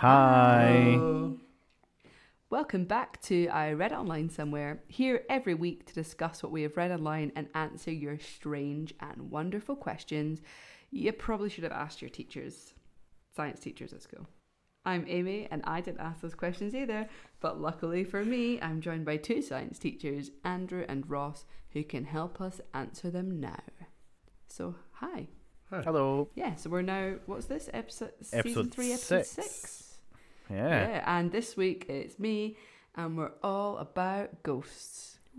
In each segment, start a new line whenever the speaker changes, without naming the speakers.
Hi.
Hello. Welcome back to I Read It Online Somewhere, here every week to discuss what we have read online and answer your strange and wonderful questions you probably should have asked your teachers, science teachers at school. I'm Amy, and I didn't ask those questions either, but luckily for me, I'm joined by two science teachers, Andrew and Ross, who can help us answer them now. So, hi.
Hello.
Yeah, so we're now, what's this? Episode, season
Episode
three, episode
six.
six?
Yeah.
Yeah, and this week it's me, and we're all about ghosts.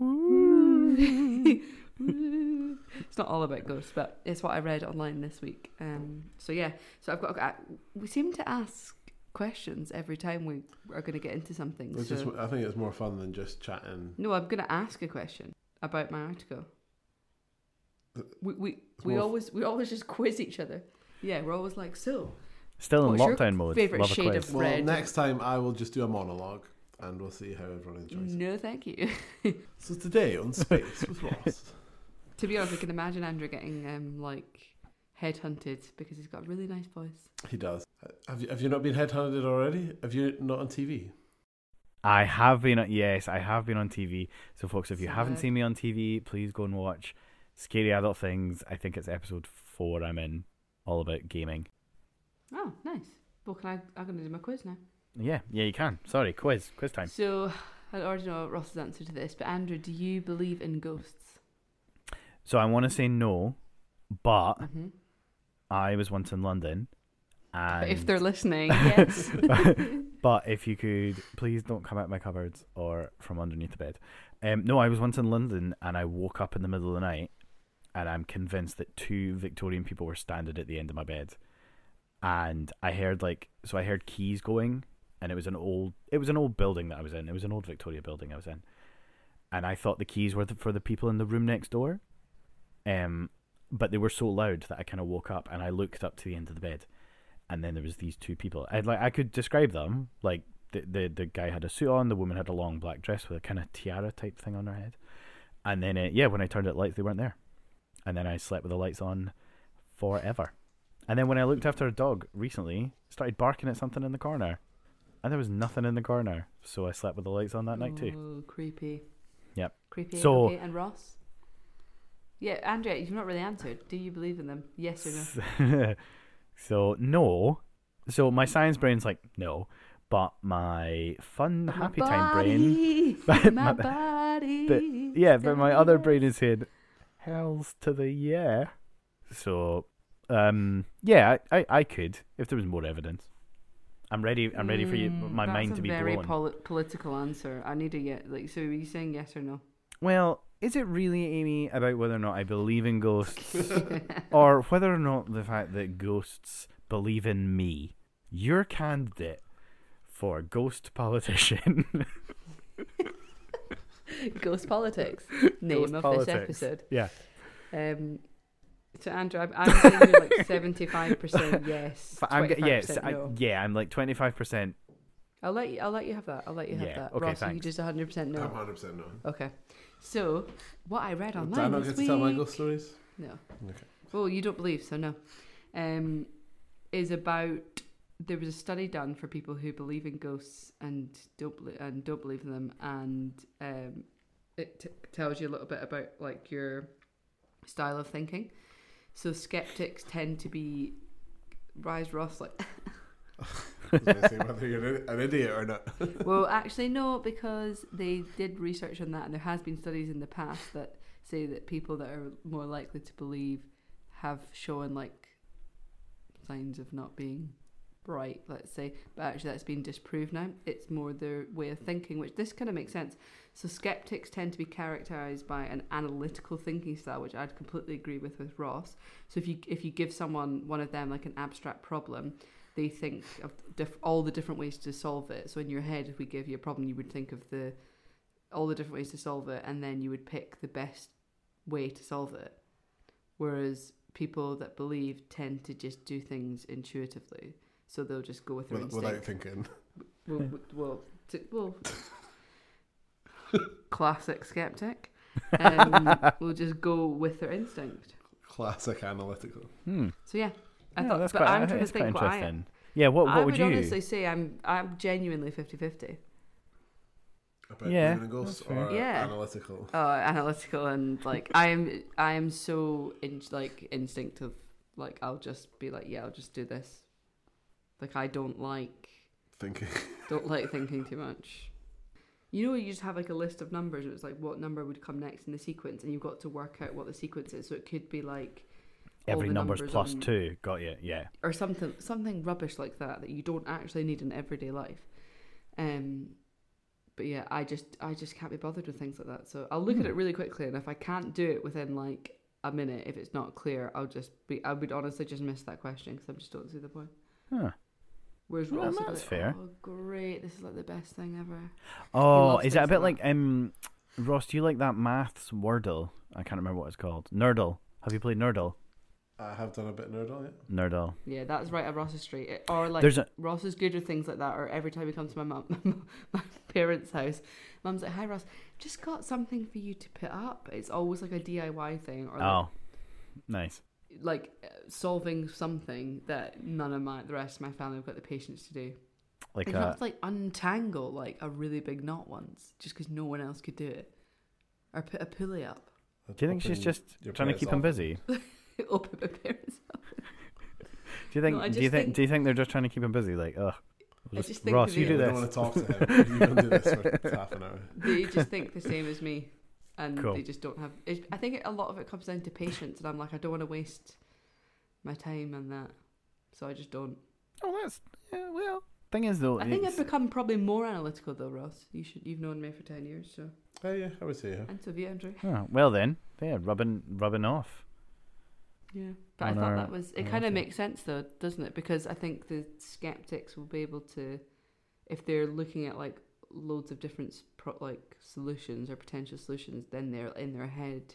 it's not all about ghosts, but it's what I read online this week. Um, so yeah, so I've got. I, we seem to ask questions every time we are going to get into something.
It's
so-
just, I think it's more fun than just chatting.
no, I'm going to ask a question about my article. We we, we
more f-
always we always just quiz each other. Yeah, we're always like, so
Still in
What's your
lockdown mode.
favourite
Love a
shade
quiz.
of-
Well,
Red.
next time I will just do a monologue, and we'll see how everyone enjoys it.
no, thank you.
So today on Space with Ross.
To be honest, I can imagine Andrew getting um like headhunted because he's got a really nice voice.
He does. Have you have you not been headhunted already? Have you not on TV?
I have been on, yes, I have been on TV. So, folks, if you haven't
Sad.
seen me on TV, please go and watch Scary Adult Things. I think it's episode four I'm in, all about gaming.
Oh, nice. Well, can I? I'm going to do my quiz now.
Yeah, yeah, you can. Sorry, quiz, quiz time.
So I already know Ross's answer to this, but Andrew, do you believe in ghosts?
So, I want to say no, but
hmm
I was once in London. And
But if they're listening, yes.
but if you could, please don't come out my cupboards or from underneath the bed. Um, no, I was once in London and I woke up in the middle of the night, and I'm convinced that two Victorian people were standing at the end of my bed, and I heard like so I heard keys going, and it was an old it was an old building that I was in. It was an old Victoria building I was in, and I thought the keys were the, for the people in the room next door, um, but they were so loud that I kind of woke up and I looked up to the end of the bed, and then there was these two people. I like I could describe them like the the the guy had a suit on, the woman had a long black dress with a kind of tiara type thing on her head, and then yeah, when I turned out lights, they weren't there, and then I slept with the lights on forever, and then when I looked after a dog recently, started barking at something in the corner, and there was nothing in the corner, so I slept with the lights on that night too.
Oh, creepy.
Yep.
Creepy.
So-
okay, and Ross? Yeah, Andrea, you've not really answered. Do you believe in them? Yes or no?
so no, so my science brain's like no, but my fun happy time brain.
brain.
My-
my body.
but yeah, but my other brain is saying, "Hell's to the yeah." So, um, yeah, I, I, could if there was more evidence. I'm ready. I'm ready for you,
Mm,
my
that's
mind to be blown.
That's a very political answer. I need to get like. So, are you saying yes or no?
well, is it really, Amy, about whether or not I believe in ghosts, or whether or not the fact that ghosts believe in me? Your candidate for ghost politician.
Ghost politics. Name
Ghost
of
politics.
this episode.
Yeah.
Um, so Andrew, I'm, I'm saying you're like seventy-five percent yes,
I'm ge-
twenty-five
yes,
percent
I,
no.
yeah, I'm like twenty five percent.
I'll let you. I'll let you have that. I'll let you have
Yeah,
that.
okay,
Ross, are you just hundred percent
I'm
no?
100% no.
Okay. So what I read
Do I
online
not
this
get to tell my ghost stories?
No.
Okay.
Well, you don't believe, so no. Um, is about there was a study done for people who believe in ghosts and don't bel and don't believe in them, and um, it t- tells you a little bit about like your style of thinking. So skeptics tend to be rise Ross like
I was say whether you're an- an idiot or not.
well actually no because they did research on that and there has been studies in the past that say that people that are more likely to believe have shown like signs of not being right let's say but actually that's been disproved now it's more their way of thinking which this kind of makes sense so skeptics tend to be characterized by an analytical thinking style which i'd completely agree with with ross so if you if you give someone one of them like an abstract problem they think of diff- all the different ways to solve it. So in your head, if we give you a problem, you would think of the all the different ways to solve it, and then you would pick the best way to solve it. Whereas people that believe tend to just do things intuitively, so they'll just go with their
With-
instinct.
Without thinking.
well, well, t- well, classic skeptic. Um, will just go with their instinct.
Classic analytical.
Hmm.
So yeah, I
Yeah,
thought,
that's
but
quite,
I'm trying to
it's quite
think what I am.
interesting. Yeah, what what
I
would,
would
you?
honestly say I'm I'm genuinely 50-50.
About
Yeah,
believing in ghosts or
Yeah.
analytical.
Oh, analytical and like I am I am so in like instinctive. Like I'll just be like, yeah, I'll just do this. Like I don't like
Thinking.
don't like thinking too much. You know, you just have like a list of numbers. and It's like what number would come next in the sequence, and you've got to work out what the sequence is. So it could be like all
Every
the
number's
numbers
plus
on-
two. Got you. Yeah.
or something something rubbish like that that you don't actually need in everyday life. Um, but yeah, I just I just can't be bothered with things like that. So I'll look at
Hmm.
it really quickly, and if I can't do it within like a minute, if it's not clear, I'll just be I would honestly just miss that question because I just don't see the point.
Huh.
Whereas
Well,
Ross would
that's
like,
fair.
Oh, great! This is like the best thing ever.
Oh, is that a bit
like
like um, Ross? Do you like that maths Wordle? I can't remember what it's called. Nerdle. Have you played Nerdle?
I have done a bit of Nerdle, yeah.
Nerdle.
Yeah, that's right up Ross's street. It- Or like
There's a-
Ross is good with things like that. Or every time he comes to my mum, my parents' house, mum's like, "Hi Ross, just got something for you to put up." It's always like a DIY thing, or like,
Oh, nice.
Like uh, solving something that none of my the rest of my family have got the patience to do.
Like
Like,
a
have to like untangle like a really big knot once, just because no one else could do it, or put a pulley up.
Do you think she's just trying to keep him busy?
Open my parents' up.
Do you think?
No,
do you think,
think-
Do you think they're just trying to keep him busy? Like, ugh.
I
Just,
just think
Ross, you
they-
do
I
this.
don't want to talk to him. you can do this for half an hour.
They just think the same as me, and
Cool.
they just don't have. It's, I think a lot of it comes down to patience, and I'm like, I don't want to waste my time on that, so I just don't.
Oh, that's yeah. Well, thing is though,
I think
it's-
I've become probably more analytical though, Ross. You should. You've known me for ten years, so
Oh, yeah, I would say, yeah.
and so have you, Andrew.
Oh, well then, yeah, rubbing rubbing off.
Yeah, but I
On
thought
our-
that was. It kind of makes sense though, doesn't it? Because I think the skeptics will be able to, if they're looking at like loads of different pro- like solutions or potential solutions, then they're in their head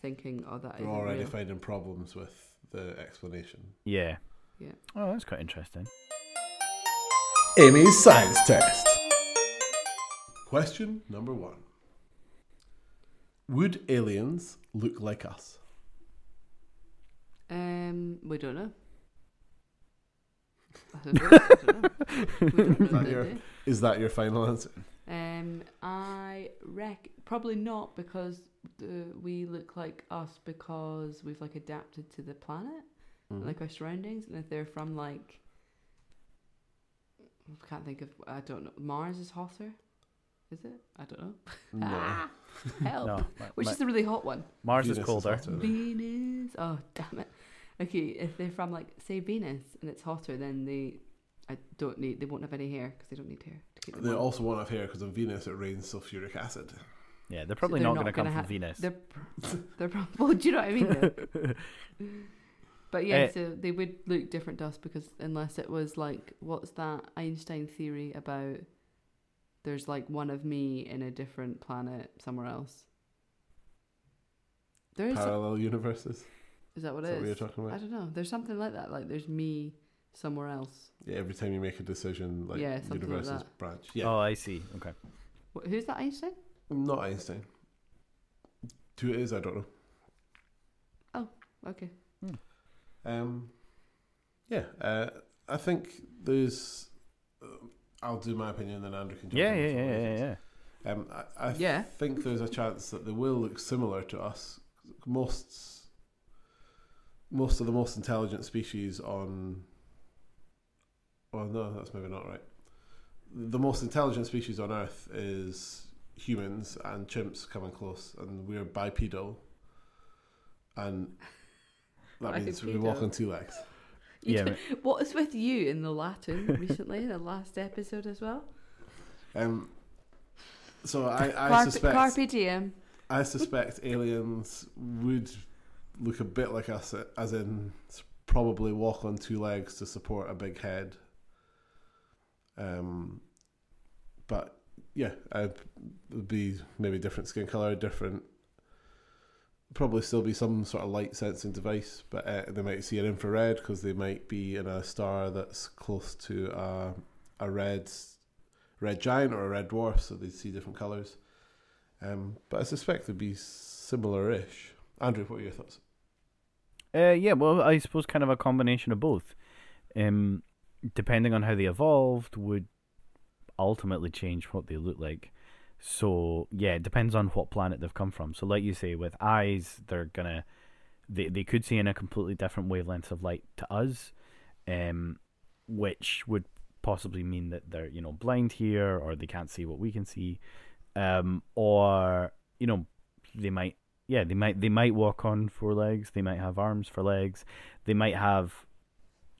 thinking, "Oh, that
We're
isn't
already
real."
finding problems with the explanation.
Yeah.
Yeah.
Oh, that's quite interesting.
Amy's science test. Question number one Would aliens look like us?
Um, we don't know. I don't know. I don't know. We don't know,
Is that your- Is that your final answer?
Um, I rec probably not because uh, we look like us because we've like adapted to the planet,
Mm.
like our surroundings, and if they're from like, I can't think of, I don't know, Mars is hotter, is it? I don't know.
No.
Ah, help!
No, ma-
Which
ma-
is the really hot one?
Mars
Venus
is
is
colder.
hotter.
Venus. Oh damn it. Okay, if they're from like say Venus and it's hotter, then they, I don't need. They won't have any hair because they don't need hair to keep them
They
warm.
also won't have hair because on Venus it rains sulfuric acid.
Yeah, they're probably
they're
not,
not
going to come
gonna
from Venus.
They're pr- they're prob- well, do you know what I mean? But yeah,
Eh.
so they would look different to us because unless it was like what's that Einstein theory about? There's like one of me in a different planet somewhere else. There is.
Parallel universes.
Is that what
Is
it
that what
is?
you're talking about?
I don't know. There's something like that. Like there's me somewhere else.
Yeah, every time you make a decision, like
Yeah, something like
universes branch. Yeah,
Oh, I see. Okay.
Wh- Who's that Einstein?
not Einstein. Who it is, I don't know.
Oh, okay.
Um, yeah, uh, I think there's. Uh, I'll do my opinion, then Andrew can. Jump
Yeah,
in
yeah, yeah, yeah, yeah.
Um, I, I
Yeah.
think there's a chance that they will look similar to us. Most, most of the most intelligent species on. Well, no, that's maybe not right. The most intelligent species on Earth is humans and chimps coming close, and we're bipedal, and that means we walk on two legs.
Yeah,
You- what is with you in the Latin recently, the last episode as well?
Um, so I, I
Carpe,
suspect
carpe diem.
I suspect aliens would look a bit like us, as in probably walk on two legs to support a big head. Um, but yeah, would be maybe different skin color, different. Probably still be some sort of light sensing device, but uh, they might see an infrared because they might be in a star that's close to a, a red red giant or a red dwarf, so they'd see different colors. Um, but I suspect they'd be similar-ish. Andrew, what are your thoughts?
Uh, yeah, well, I suppose kind of a combination of both. Um, depending on how they evolved, would ultimately change what they look like. So yeah, it depends on what planet they've come from. So like you say, with eyes, they're gonna they they could see in a completely different wavelength of light to us, um, which would possibly mean that they're you know blind here or they can't see what we can see, um, or you know they might yeah they might they might walk on four legs, they might have arms for legs, they might have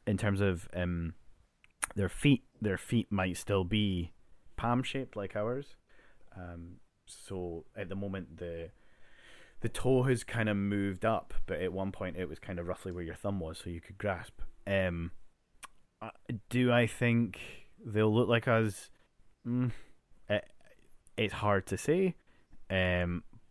in terms of um their feet their feet might still be palm shaped like ours. Um, so at the moment the the toe has kind of moved up, but at one point it was kind of roughly where your thumb was, so you could grasp. Um, do I think they'll look like us? Mm, it, it's hard to say. Um,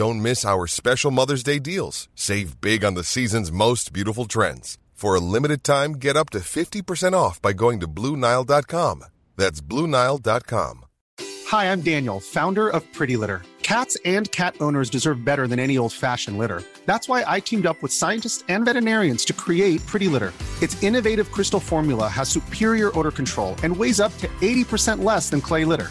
Don't miss our special Mother's Day deals. Save big on the season's most beautiful trends. For a limited time, get up to 50% off by going to BlueNile.com. That's BlueNile.com.
Hi, I'm Daniel, founder of Pretty Litter. Cats and cat owners deserve better than any old fashioned litter. That's why I teamed up with scientists and veterinarians to create Pretty Litter. Its innovative crystal formula has superior odor control and weighs up to 80% less than clay litter.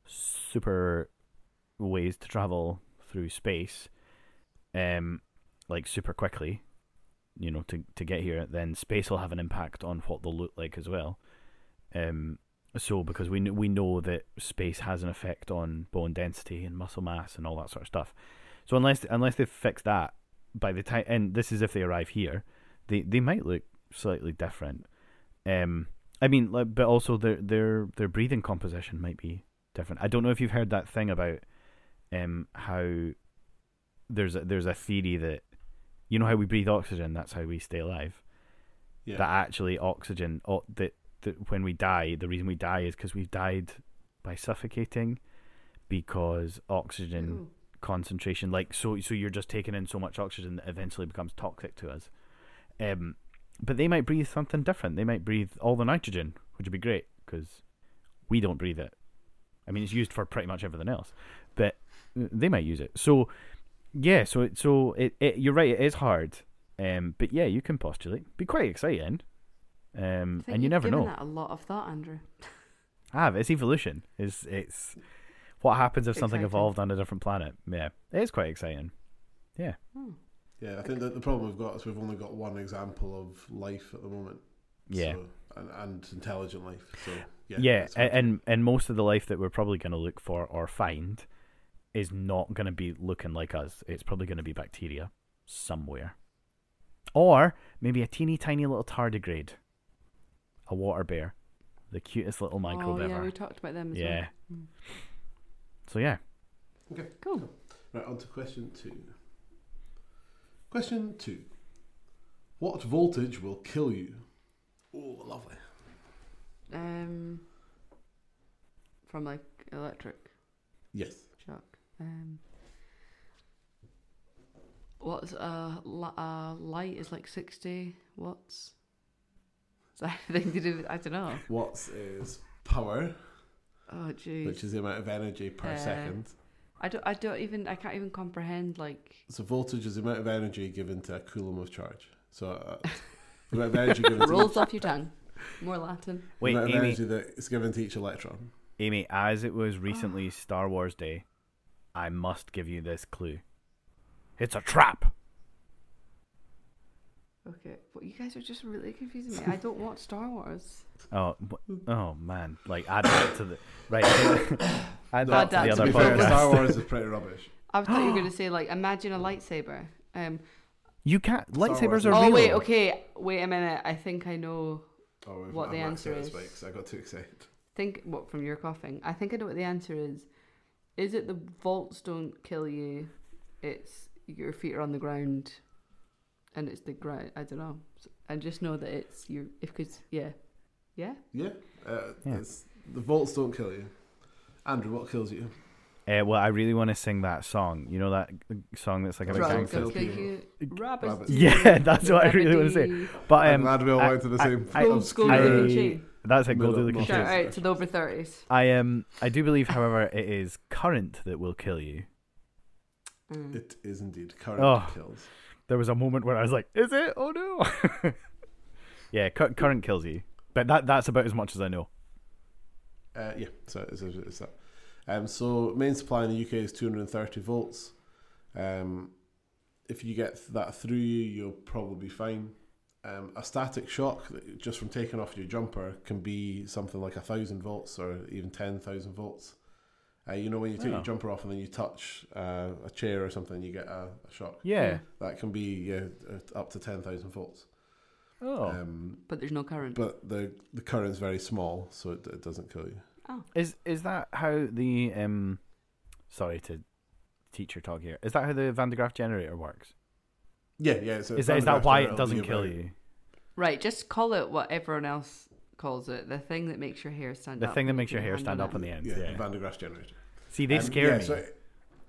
super ways to travel through space, um, like super quickly, you know, to to get here, then space will have an impact on what they'll look like as well. Um, so because we we know that space has an effect on bone density and muscle mass and all that sort of stuff. So unless unless they fix that by the time, and this is if they arrive here, they they might look slightly different. Um, I mean, but also their their their breathing composition might be different. I don't know if you've heard that thing about um how there's a, there's a theory that You know how we breathe oxygen? That's how we stay alive.
Yeah.
That actually oxygen, o- that, that when we die, the reason we die is because we've died by suffocating because oxygen
Ooh.
concentration, like, so, so you're just taking in so much oxygen that eventually becomes toxic to us. Um, but they might breathe something different. They might breathe all the nitrogen, which would be great because we don't breathe it. I mean, it's used for pretty much everything else, but they might use it. So, yeah. So, it, so it, it you're right. It is hard. Um, but yeah, you can postulate. Be quite exciting. Um, and you never
given
know.
that a lot of thought, Andrew.
I have. It's evolution. It's it's what happens if something
Exciting.
evolved on a different planet. Yeah, it is quite exciting. Yeah.
Hmm.
Yeah, I think that the problem we've got is we've only got one example of life at the moment.
Yeah.
So, and, and intelligent life. So yeah.
Yeah,
it's
a-
hard to-
and and most of the life that we're probably going to look for or find is not going to be looking like us. It's probably going to be bacteria somewhere, or maybe a teeny tiny little tardigrade, a water bear, the cutest little microbe
oh, yeah,
ever.
we talked about them as
Yeah.
well. Mm.
So yeah,
Okay.
Cool.
Right, on to question two. Question two. What voltage will kill you? Oh, lovely.
Um, from like electric
Yes.
shock. Um, what's a, li- uh light is like sixty watts. Is that anything to do with? I don't know.
Watts is power,
Oh jeez.
which is the amount of energy per
Uh,
second.
I don't. I don't even. I can't even comprehend. Like.
So voltage is the amount of energy given to a coulomb of charge. So uh, the amount of energy given to
rolls
each,
off your tongue. More Latin.
wait,
the amount of
Amy,
energy that is given to each electron.
Amy, as it was recently Star Wars Day, I must give you this clue. It's a trap.
Okay, but you guys are just really confusing me. I don't watch Star Wars.
Oh, wh- oh man! Like add that to the right. add
No,
that to the
to
other
be
To be fair,
podcast.
Star Wars is pretty rubbish.
I thought you were going to say like, imagine a lightsaber. Um.
You can't.
Wars
Lightsabers
is-
are
Oh
real.
wait, okay, wait a minute. I think I know.
Oh, we've-
What
I've
the answer is.
spikes. I got too excited.
Think what from your coughing. I think I know what the answer is. Is it the vaults don't kill you? It's your feet are on the ground, and it's the ground. I don't know. I just know that it's your if because yeah, yeah.
Yeah. Uh,
Yeah.
It's, the vaults don't kill you. Andrew, what kills you?
Uh, well, I really want to sing that song. You know that song that's like a big
Drugs
Drugs
gangster.
will
kill
kill you. Rabbits.
Rabbits.
Yeah, that's what I really want to say.
Rabbity.
But
I'm
um,
glad we all
I-
went to the same.
I-
School, school,
I-
little chain.
that's it.
No,
Go
no,
do the
no.
computer.
Shout out to the over thirties.
I um, I do believe, however, it is current that will kill you.
Mm.
It is indeed current
Oh.
kills.
There was a moment where I was like, "Is it? Oh no!" yeah, cu- current kills you, but that that's about as much as I know.
Uh, yeah, so it's, it's, it's that. Um, so main supply in the UK is 230 volts. Um, if you get that through you, you'll probably be fine. Um, a static shock just from taking off your jumper can be something like a thousand volts or even ten thousand volts. Uh, you know when you take
Oh.
your jumper off and then you touch uh, a chair or something, you get a, a shock.
Yeah.
That can be yeah, uh, up to ten thousand volts.
Oh,
Um,
But there's no current.
but the the current's very small, so it, it doesn't kill you.
Oh,
is is that how the um? Sorry to teacher talk here. Is that how the Van de Graaff generator works?
Yeah, yeah. So
Is that, is that why it doesn't kill you?
right. Just call it what everyone else calls it. The thing that makes your hair stand
The
up.
thing that makes your hair stand up
it.
on the end.
Yeah,
Yeah.
the Van de Graaff generator.
See, they
Um,
scare
yeah,
me.
So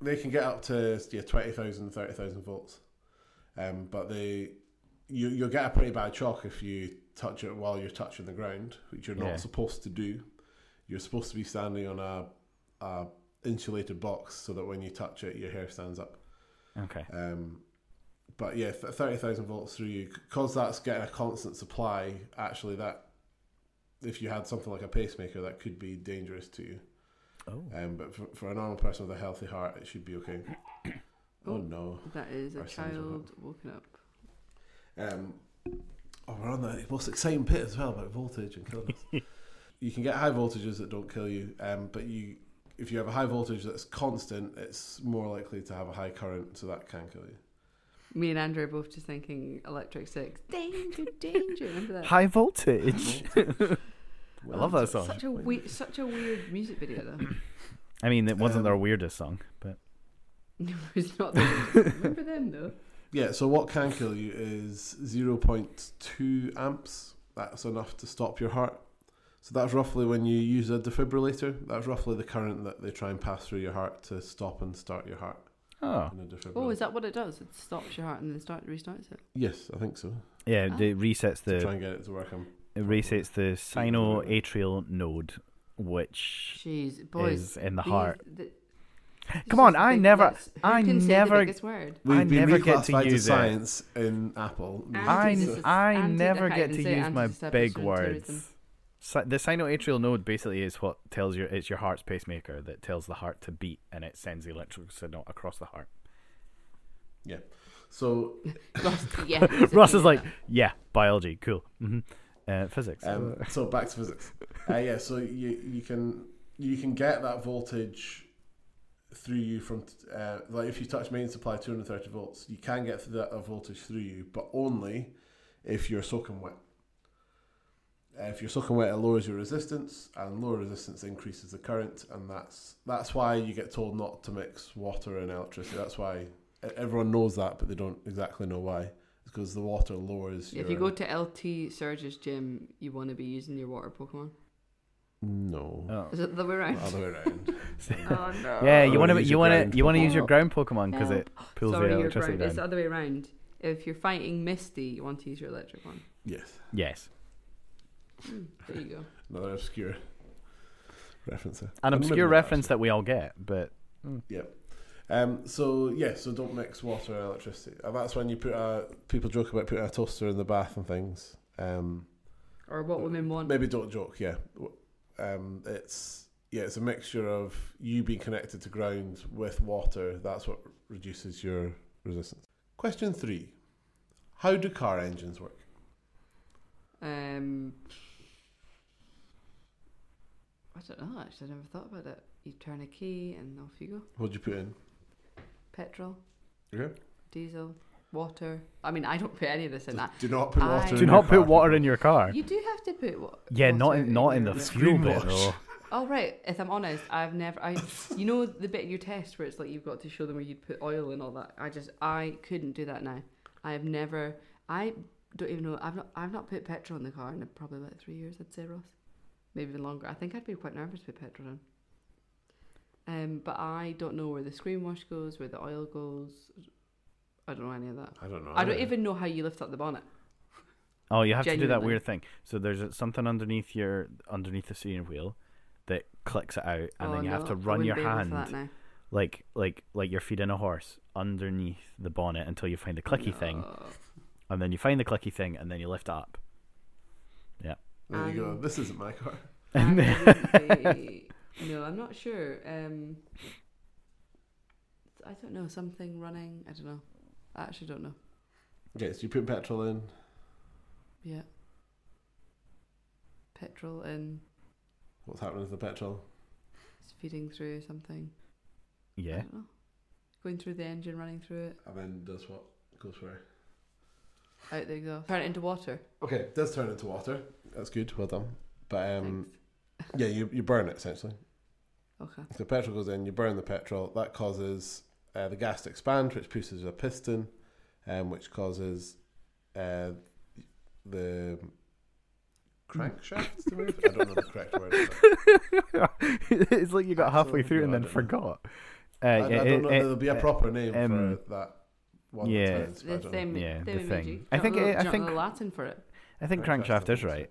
they can get up to yeah 20,000, 30,000 volts. Um, but they you you'll get a pretty bad shock if you touch it while you're touching the ground, which you're not
Yeah.
supposed to do. You're supposed to be standing on a, a insulated box so that when you touch it, your hair stands up.
Okay.
Um, but yeah, th- thirty thousand volts through you, because that's getting a constant supply. Actually, that if you had something like a pacemaker, that could be dangerous to you.
Oh.
Um, but for, for a normal person with a healthy heart, it should be okay. oh
Oh.
no!
That is a
Our sons are
child woken up.
Um, oh, we're on the most exciting bit as well about voltage and killing us. You can get high voltages that don't kill you, um, but you if you have a high voltage that's constant, it's more likely to have a high current, so that can kill you.
Me and Andrew are both just thinking Electric Six. Danger, danger. Remember that?
High voltage. I love that song.
Such a we- such a weird music video though.
I mean, it wasn't
Um,
their weirdest song, but
No, it's not. The, remember them though.
Yeah, so what can kill you is 0.2 amps. That's enough to stop your heart. So that's roughly when you use a defibrillator. That's roughly the current that they try and pass through your heart to stop and start your heart.
Oh,
in a defibrillator.
Oh, is that what it does? It stops your heart and then start restarts it.
Yes, I think so.
yeah.
Ah.
It resets
To try
the
and get it to work. I'm
it resets the sinoatrial node, which
Jeez, boys.
is in the
these-
heart.
the-
Come on, I never- I never-
word.
We've
I never get to
reclassified
use it.
science in Apple.
I, I never get to use my big words. Si- the sinoatrial node basically is what tells your it's your heart's pacemaker that tells the heart to beat and it sends the electrical signal across the heart.
Yeah. So
Ross, yeah,
Ross is like,
yeah.
yeah, biology, cool. hmm Uh, physics.
Um, so back to physics. Uh, yeah, so you you can you can get that voltage through you from uh, like if you touch main supply 230 volts, you can get through that voltage through you, but only if you're soaking wet. Uh, if you're soaking wet, it lowers your resistance, and lower resistance increases the current, and that's that's why you get told not to mix water and electricity. That's why e- everyone knows that, but they don't exactly know why. It's because the water lowers.
If
your,
you go to Lt. Surge's gym, you want to be using your water Pokemon.
no,
Oh.
Is it the way around?
other way around.
oh no.
yeah, you want to you want
ground
to you want to use your ground Pokemon because
Help.
it pulls
Sorry,
the
you're
electricity
ground. It's the other way around. If you're fighting Misty, you want to use your electric one.
yes.
Yes,
Hmm, there you go.
Another obscure reference. there.
an
Or
obscure reference
actually.
that we all get, but
Yeah. Um, so yeah, so don't mix water and electricity. And that's when you put a people joke about putting a toaster in the bath and things. Um,
Or what women want.
maybe don't joke. Yeah. Um, it's yeah, it's a mixture of you being connected to ground with water. That's what reduces your resistance. Question three: How do car engines work?
Um, I don't know. Actually, I never thought about it. You turn a key and off you go.
What'd you put in?
Petrol,
Okay.
diesel, water. I mean, I don't put any of this in that.
Do not put water.
I-
in
do
your
not
car,
put water in your car.
You do have to put wa-
Yeah, not in, not in the
your-
fuel bit
Screenwash.
though.
Oh right. If I'm honest, I've never. I, you know, the bit in your test where it's like you've got to show them where you'd put oil and all that. I just, I couldn't do that now. I have never. I don't even know. I've not. I've not put petrol in the car in probably like three years. I'd say, Ross. Maybe even longer. I think I'd be quite nervous to put petrol in. Um, but I don't know where the screen wash goes, where the oil goes. I don't know any of that.
I don't know.
I don't even know how you lift up the bonnet.
Oh, you have to do that weird thing. So there's something underneath your underneath the steering wheel that clicks it out, and
oh,
then you have to run your
be able for
hand like like like you're feeding a horse underneath the bonnet until you find the clicky thing, and then you find the clicky thing, and then you lift it up. Yeah.
There you go.
Um,
This isn't my car.
I wouldn't no, I'm not sure. Um, I don't know. Something running. I don't know. I actually don't know.
Okay, so you put petrol in.
Yeah. Petrol in.
What's happening to the petrol?
it's feeding through something. I
Yeah.
don't know. Going through the engine, running through it,
And then does what? Goes where?
Out the exhaust. Turn it into water.
Okay, it does turn into water. That's good. Well done. But um, yeah, you, you burn it essentially.
Okay.
So petrol goes in, you burn the petrol. That causes uh, the gas to expand, which pushes a piston, um, which causes uh, the crankshaft to move. I don't know the correct word.
it's like you got halfway through and
no, I
then forgot. Uh,
I, I don't know.
it-
There'll be a proper name
um,
for that one.
yeah.
that's
The
I don't know.
thing.
Yeah, the
thing.
thing. I think
Do you
it- I
the-
think-
Latin for it.
I think
Crankshaft,
crankshaft is right.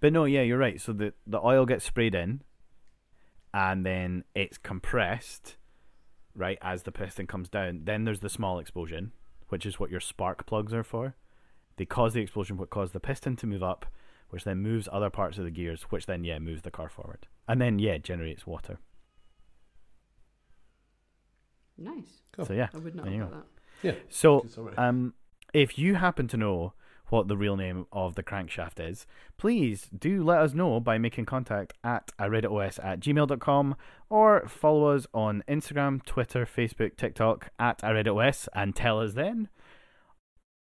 But no, yeah, you're right. So the the oil gets sprayed in, and then it's compressed, right as the piston comes down. Then there's the small explosion, which is what your spark plugs are for. They cause the explosion, what cause the piston to move up, which then moves other parts of the gears, which then yeah moves the car forward, and then yeah generates water.
Nice.
Cool.
So yeah,
I would not
There you
have that.
Yeah.
So,
Good
um, if you happen to know what the real name of the crankshaft is, please do let us know by making contact at ireaditos at gmail.com or follow us on Instagram, Twitter, Facebook, TikTok at ireaditos and tell us then.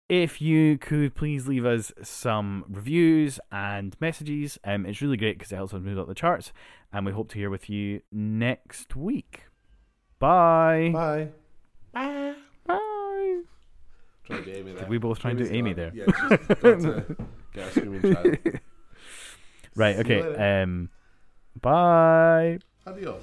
If you could please leave us some reviews and messages, um, it's really great because it helps us move up the charts, and we hope to hear with you next week. Bye.
Bye.
Bye.
Trying to do Amy there.
Did we both try and do Amy there?
Yeah, she's got get a screaming child.
Right. Okay. Um. Bye.
Adios.